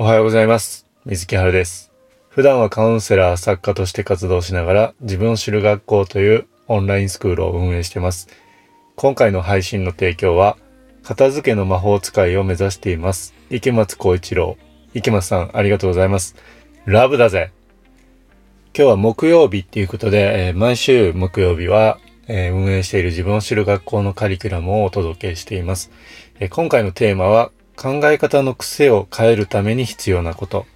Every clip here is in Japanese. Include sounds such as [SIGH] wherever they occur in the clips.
おはようございます。水木春です。普段はカウンセラー、作家として活動しながら自分を知る学校というオンラインスクールを運営しています。今回の配信の提供は、片付けの魔法使いを目指しています。池松光一郎。池松さん、ありがとうございます。ラブだぜ今日は木曜日っていうことで、えー毎週木曜日は、えー運営している自分を知る学校のカリキュラムをお届けしています。えー今回のテーマは、考え方の癖を変えるために必要なこと、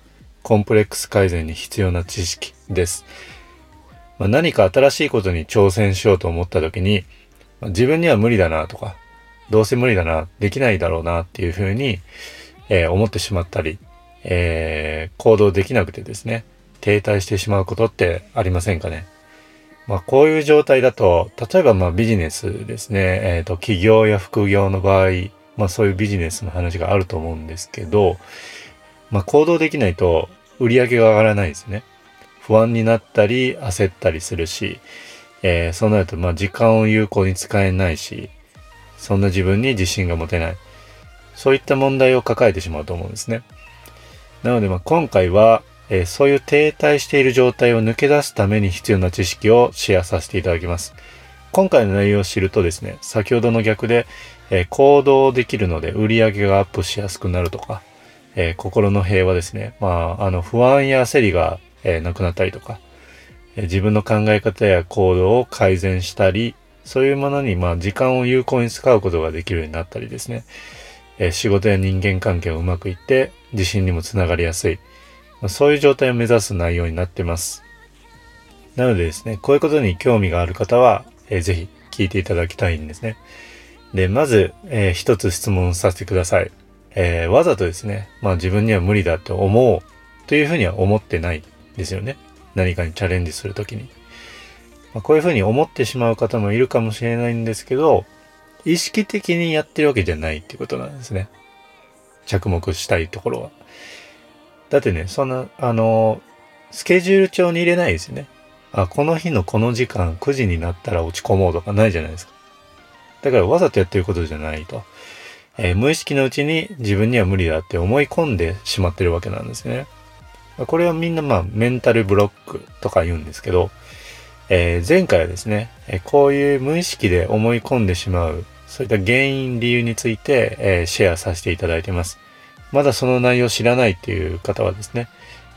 コンプレックス改善に必要な知識です。まあ、何か新しいことに挑戦しようと思った時に、まあ自分には無理だなとか、どうせ無理だな、できないだろうなっていうふうに、えー思ってしまったり、えー行動できなくてですね、停滞してしまうことってありませんかね。まあこういう状態だと、例えばまあビジネスですね、えっ、と企業や副業の場合、まあそういうビジネスの話があると思うんですけど、まあ行動できないと売り上げが上がらないですね。不安になったり焦ったりするし、えーそうなるとまあ時間を有効に使えないし、そんな自分に自信が持てない。そういった問題を抱えてしまうと思うんですね。なのでまあ今回は、えーそういう停滞している状態を抜け出すために必要な知識をシェアさせていただきます。今回の内容を知るとですね、先ほどの逆で、えー行動できるので売り上げがアップしやすくなるとか、えー心の平和ですね。まあ、あの、不安や焦りが、えーなくなったりとか、え自分の考え方や行動を改善したり、そういうものに、まあ、時間を有効に使うことができるようになったりですね。え仕事や人間関係をうまくいって、自信にもつながりやすい。まあそういう状態を目指す内容になってます。なのでですね、こういうことに興味がある方は、えーぜひ聞いていただきたいんですね。で、まず、えー一つ質問させてください。えーわざとですね、まあ自分には無理だと思うというふうには思ってないですよね。何かにチャレンジするときに。まあ、こういうふうに思ってしまう方もいるかもしれないんですけど、意識的にやってるわけじゃないっていうことなんですね。着目したいところは。だってね、そんな、あの、スケジュール帳に入れないですよね。あ、この日のこの時間9時になったら落ち込もうとかないじゃないですか。だからわざとやってることじゃないと。えー無意識のうちに自分には無理だって思い込んでしまってるわけなんですね。これはみんなまあメンタルブロックとか言うんですけど、えー前回はですね、えこういう無意識で思い込んでしまう、そういった原因、理由について、えーシェアさせていただいてます。まだその内容を知らないっていう方はですね、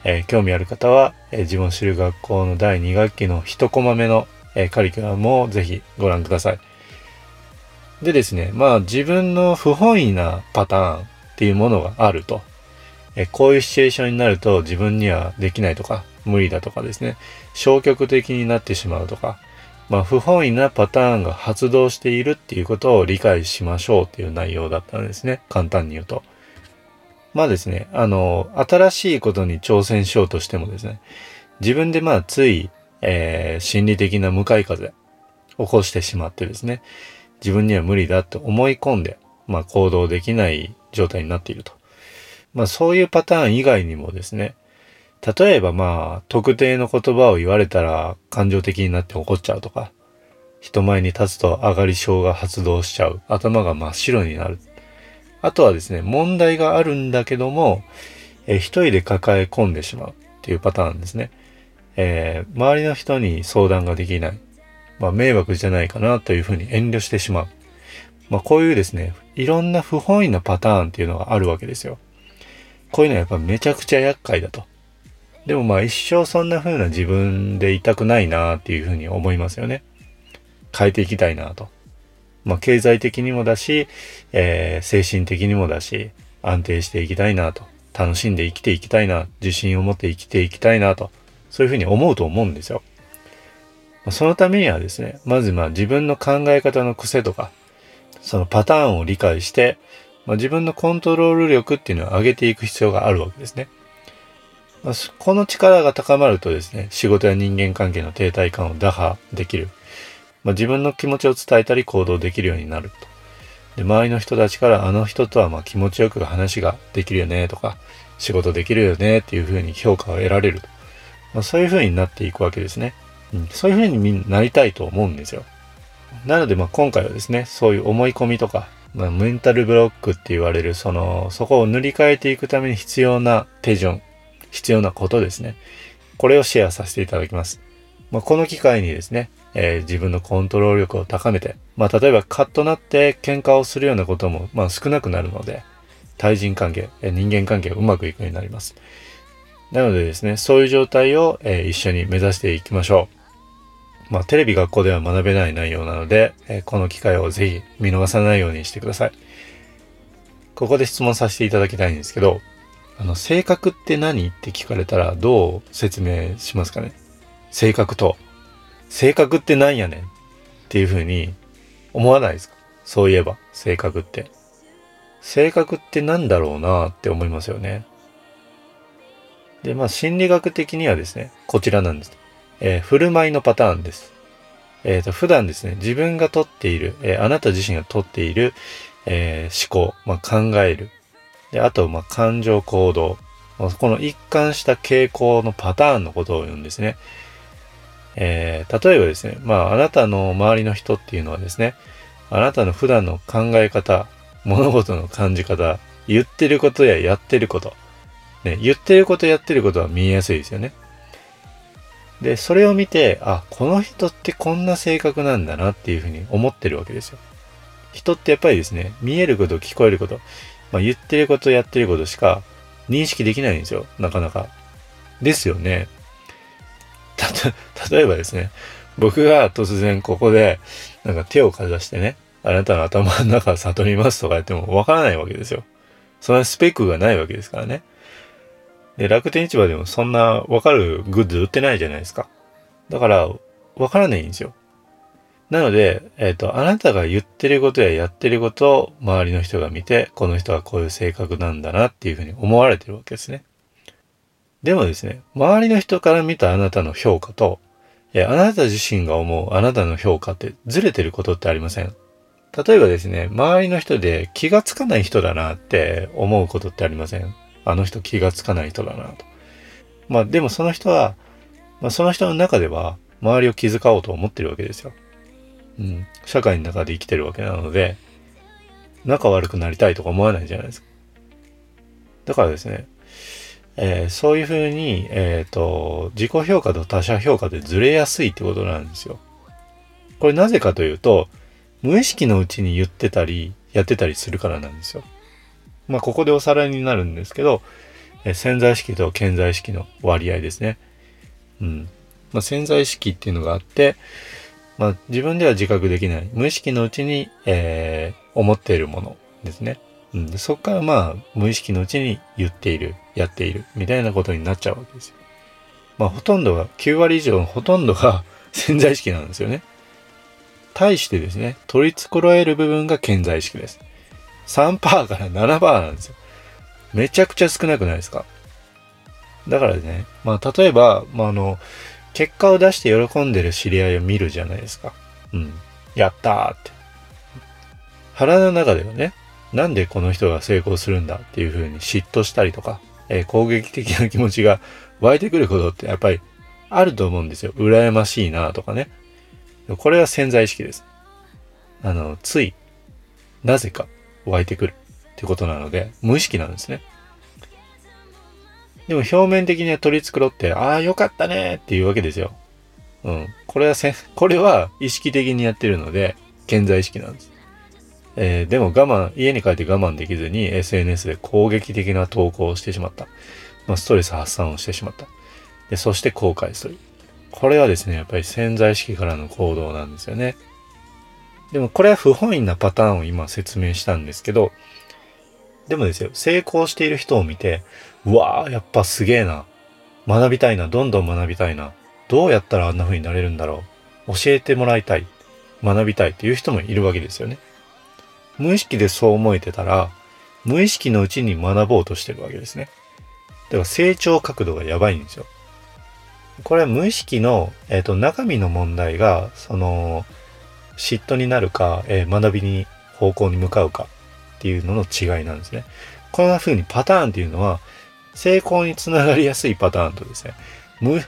えー興味ある方は、えー自分を知る学校の第2学期の1コマ目の、えカリキュラムをぜひご覧ください。でですね、まあ自分の不本意なパターンっていうものがあると。えこういうシチュエーションになると自分にはできないとか無理だとかですね、消極的になってしまうとか、まあ不本意なパターンが発動しているっていうことを理解しましょうっていう内容だったんですね。簡単に言うと。まあですね、あの、新しいことに挑戦しようとしてもですね、自分でまあつい、えー心理的な向かい風起こしてしまってですね、自分には無理だと思い込んで、まあ行動できない状態になっていると。まあそういうパターン以外にもですね、例えばまあ特定の言葉を言われたら感情的になって怒っちゃうとか、人前に立つと上がり症が発動しちゃう。頭が真っ白になる。あとはですね、問題があるんだけども、え一人で抱え込んでしまうっていうパターンですね。えー周りの人に相談ができない。まあ迷惑じゃないかなというふうに遠慮してしまう。まあこういうですね、いろんな不本意なパターンっていうのがあるわけですよ。こういうのはやっぱめちゃくちゃ厄介だと。でもまあ一生そんな風な自分でいたくないなっていうふうに思いますよね。変えていきたいなと。まあ経済的にもだし、えー精神的にもだし、安定していきたいなと。楽しんで生きていきたいな。自信を持って生きていきたいなと。そういうふうに思うと思うんですよ。そのためにはですね、まずまあ自分の考え方の癖とか、そのパターンを理解して、まあ、自分のコントロール力っていうのを上げていく必要があるわけですね。まあ、この力が高まるとですね、仕事や人間関係の停滞感を打破できる。まあ、自分の気持ちを伝えたり行動できるようになると。で、周りの人たちからあの人とはまあ気持ちよく話ができるよねとか、仕事できるよねっていうふうに評価を得られると。まあ、そういうふうになっていくわけですね。そういうふうにみんななりたいと思うんですよ。なのでまあ今回はですね、そういう思い込みとかまあ、メンタルブロックって言われる、その、そこを塗り替えていくために必要な手順、必要なことですね。これをシェアさせていただきます。まあ、この機会にですね、えー、自分のコントロール力を高めて、まあ、例えばカッとなって喧嘩をするようなことも、まあ、少なくなるので、対人関係、え、人間関係がうまくいくようになります。なのでですね、そういう状態を、えー、一緒に目指していきましょう。まあ、テレビ学校では学べない内容なので、えー、この機会をぜひ見逃さないようにしてください。ここで質問させていただきたいんですけど、あの、性格って何って聞かれたらどう説明しますかね？性格と。性格って何やねん？っていうふうに思わないですか？そういえば、性格って。性格って何だろうなって思いますよね。で、まあ心理学的にはですね、こちらなんです。えー、振る舞いのパターンです。えっ、ー、と、普段ですね、自分がとっている、えー、あなた自身がとっている、え思考、まあ、考える。で、あと、まあ、感情行動。この一貫した傾向のパターンのことを言うんですね。え、例えばですね、まあ、あなたの周りの人っていうのはですね、あなたの普段の考え方、物事の感じ方、言ってることややってること、ね、言ってることやってることは見えやすいですよね。で、それを見て、あ、この人ってこんな性格なんだなっていうふうに思ってるわけですよ。人ってやっぱりですね、見えること、聞こえること、まあ、言ってること、やってることしか認識できないんですよ。なかなか。ですよね。た、[LAUGHS] 例えばですね、僕が突然ここで、なんか手をかざしてね、あなたの頭の中を悟りますとか言ってもわからないわけですよ。そんなスペックがないわけですからね。で、楽天市場でもそんなわかるグッズ売ってないじゃないですか。だから、わからないんですよ。なので、えっ、ー、と、あなたが言ってることややってることを周りの人が見て、この人はこういう性格なんだなっていうふうに思われてるわけですね。でもですね、周りの人から見たあなたの評価と、えあなた自身が思うあなたの評価ってずれてることってありません例えばですね、周りの人で気がつかない人だなって思うことってありませんあの人気がつかない人だなと。まあでもその人は、まあその人の中では周りを気遣おうと思ってるわけですよ。うん。社会の中で生きてるわけなので、仲悪くなりたいとか思わないじゃないですか。だからですね、えー、そういうふうに、えっ、ー、と、自己評価と他者評価でずれやすいってことなんですよ。これなぜかというと、無意識のうちに言ってたり、やってたりするからなんですよ。まあ、ここでおさらいになるんですけど、え、潜在意識と潜在意識の割合ですね。うん。まあ、潜在意識っていうのがあって、まあ、自分では自覚できない、無意識のうちに、えー、思っているものですね。うん、そこからまあ、無意識のうちに言っている、やっている、みたいなことになっちゃうわけですよ。まあ、ほとんどが、9割以上のほとんどが [LAUGHS] 潜在意識なんですよね。対してですね、取り繕える部分が潜在意識です。3%から7%なんですよ。めちゃくちゃ少なくないですか？だからね、まあ、例えば、まあ、あの、結果を出して喜んでる知り合いを見るじゃないですか。うん。やったーって。腹の中ではね、なんでこの人が成功するんだっていう風に嫉妬したりとか、えー、攻撃的な気持ちが湧いてくることってやっぱりあると思うんですよ。羨ましいなとかね。これは潜在意識です。あの、つい、なぜか湧いてくるってことなので、無意識なんですね。でも表面的には取り繕って、ああ、よかったねっていうわけですよ。うん。これはせ、[LAUGHS] これは意識的にやってるので、潜在意識なんです。えー、でも我慢、家に帰って我慢できずに SNS で攻撃的な投稿をしてしまった。まあ、ストレス発散をしてしまった。で、そして後悔する。これはですね、やっぱり潜在意識からの行動なんですよね。でもこれは不本意なパターンを今説明したんですけど、でもですよ、成功している人を見て、うわー、やっぱすげえな。学びたいな、どんどん学びたいな。どうやったらあんな風になれるんだろう。教えてもらいたい。学びたいっていう人もいるわけですよね。無意識でそう思えてたら、無意識のうちに学ぼうとしてるわけですね。だから成長角度がやばいんですよ。これは無意識の、えっ、ー、と、中身の問題が、その、嫉妬になるか、えー、学びに、方向に向かうかっていうのの違いなんですね。こんな風にパターンっていうのは、成功につながりやすいパターンとですね、無、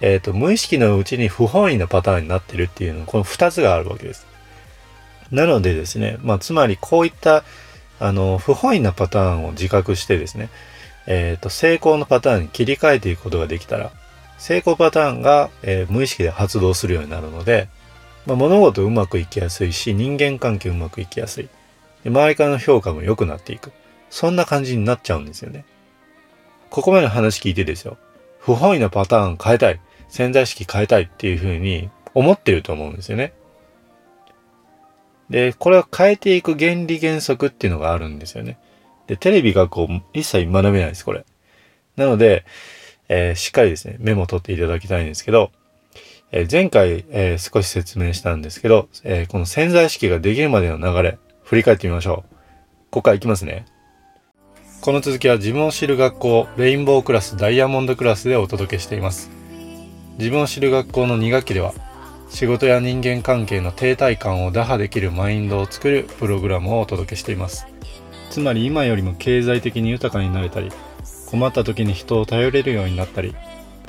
えっ、ー、と、無意識のうちに不本意なパターンになってるっていうの、この二つがあるわけです。なのでですね、まあ、つまりこういったあの不本意なパターンを自覚してですね、えっ、ー、と成功のパターンに切り替えていくことができたら成功パターンが、えー、無意識で発動するようになるので、まあ、物事うまくいきやすいし人間関係うまくいきやすい。で周りからの評価も良くなっていく。そんな感じになっちゃうんですよね。ここまでの話聞いてですよ。不本意なパターン変えたい。潜在意識変えたいっていうふうに思ってると思うんですよね。で、これを変えていく原理原則っていうのがあるんですよね。で、テレビ学校一切学べないです、これ。なので、えー、しっかりですね、メモ取っていただきたいんですけど、え、前回、えー、少し説明したんですけど、えこの潜在意識ができるまでの流れ、振り返ってみましょう。ここからいきますね。この続きは自分を知る学校、レインボークラス、ダイヤモンドクラスでお届けしています。自分を知る学校の2学期では、仕事や人間関係の停滞感を打破できるマインドを作るプログラムをお届けしていますつまり今よりも経済的に豊かになれたり困った時に人を頼れるようになったり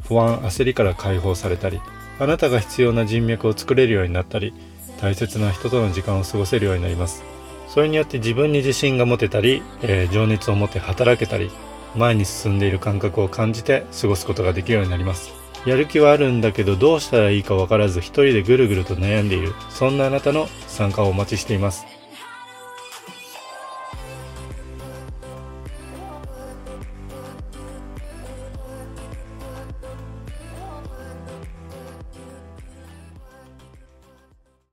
不安焦りから解放されたりあなたが必要な人脈を作れるようになったり大切な人との時間を過ごせるようになります。それによって自分に自信が持てたり、えー、情熱を持って働けたり前に進んでいる感覚を感じて過ごすことができるようになります。やる気はあるんだけどどうしたらいいかわからず一人でぐるぐると悩んでいる。そんなあなたの参加をお待ちしています。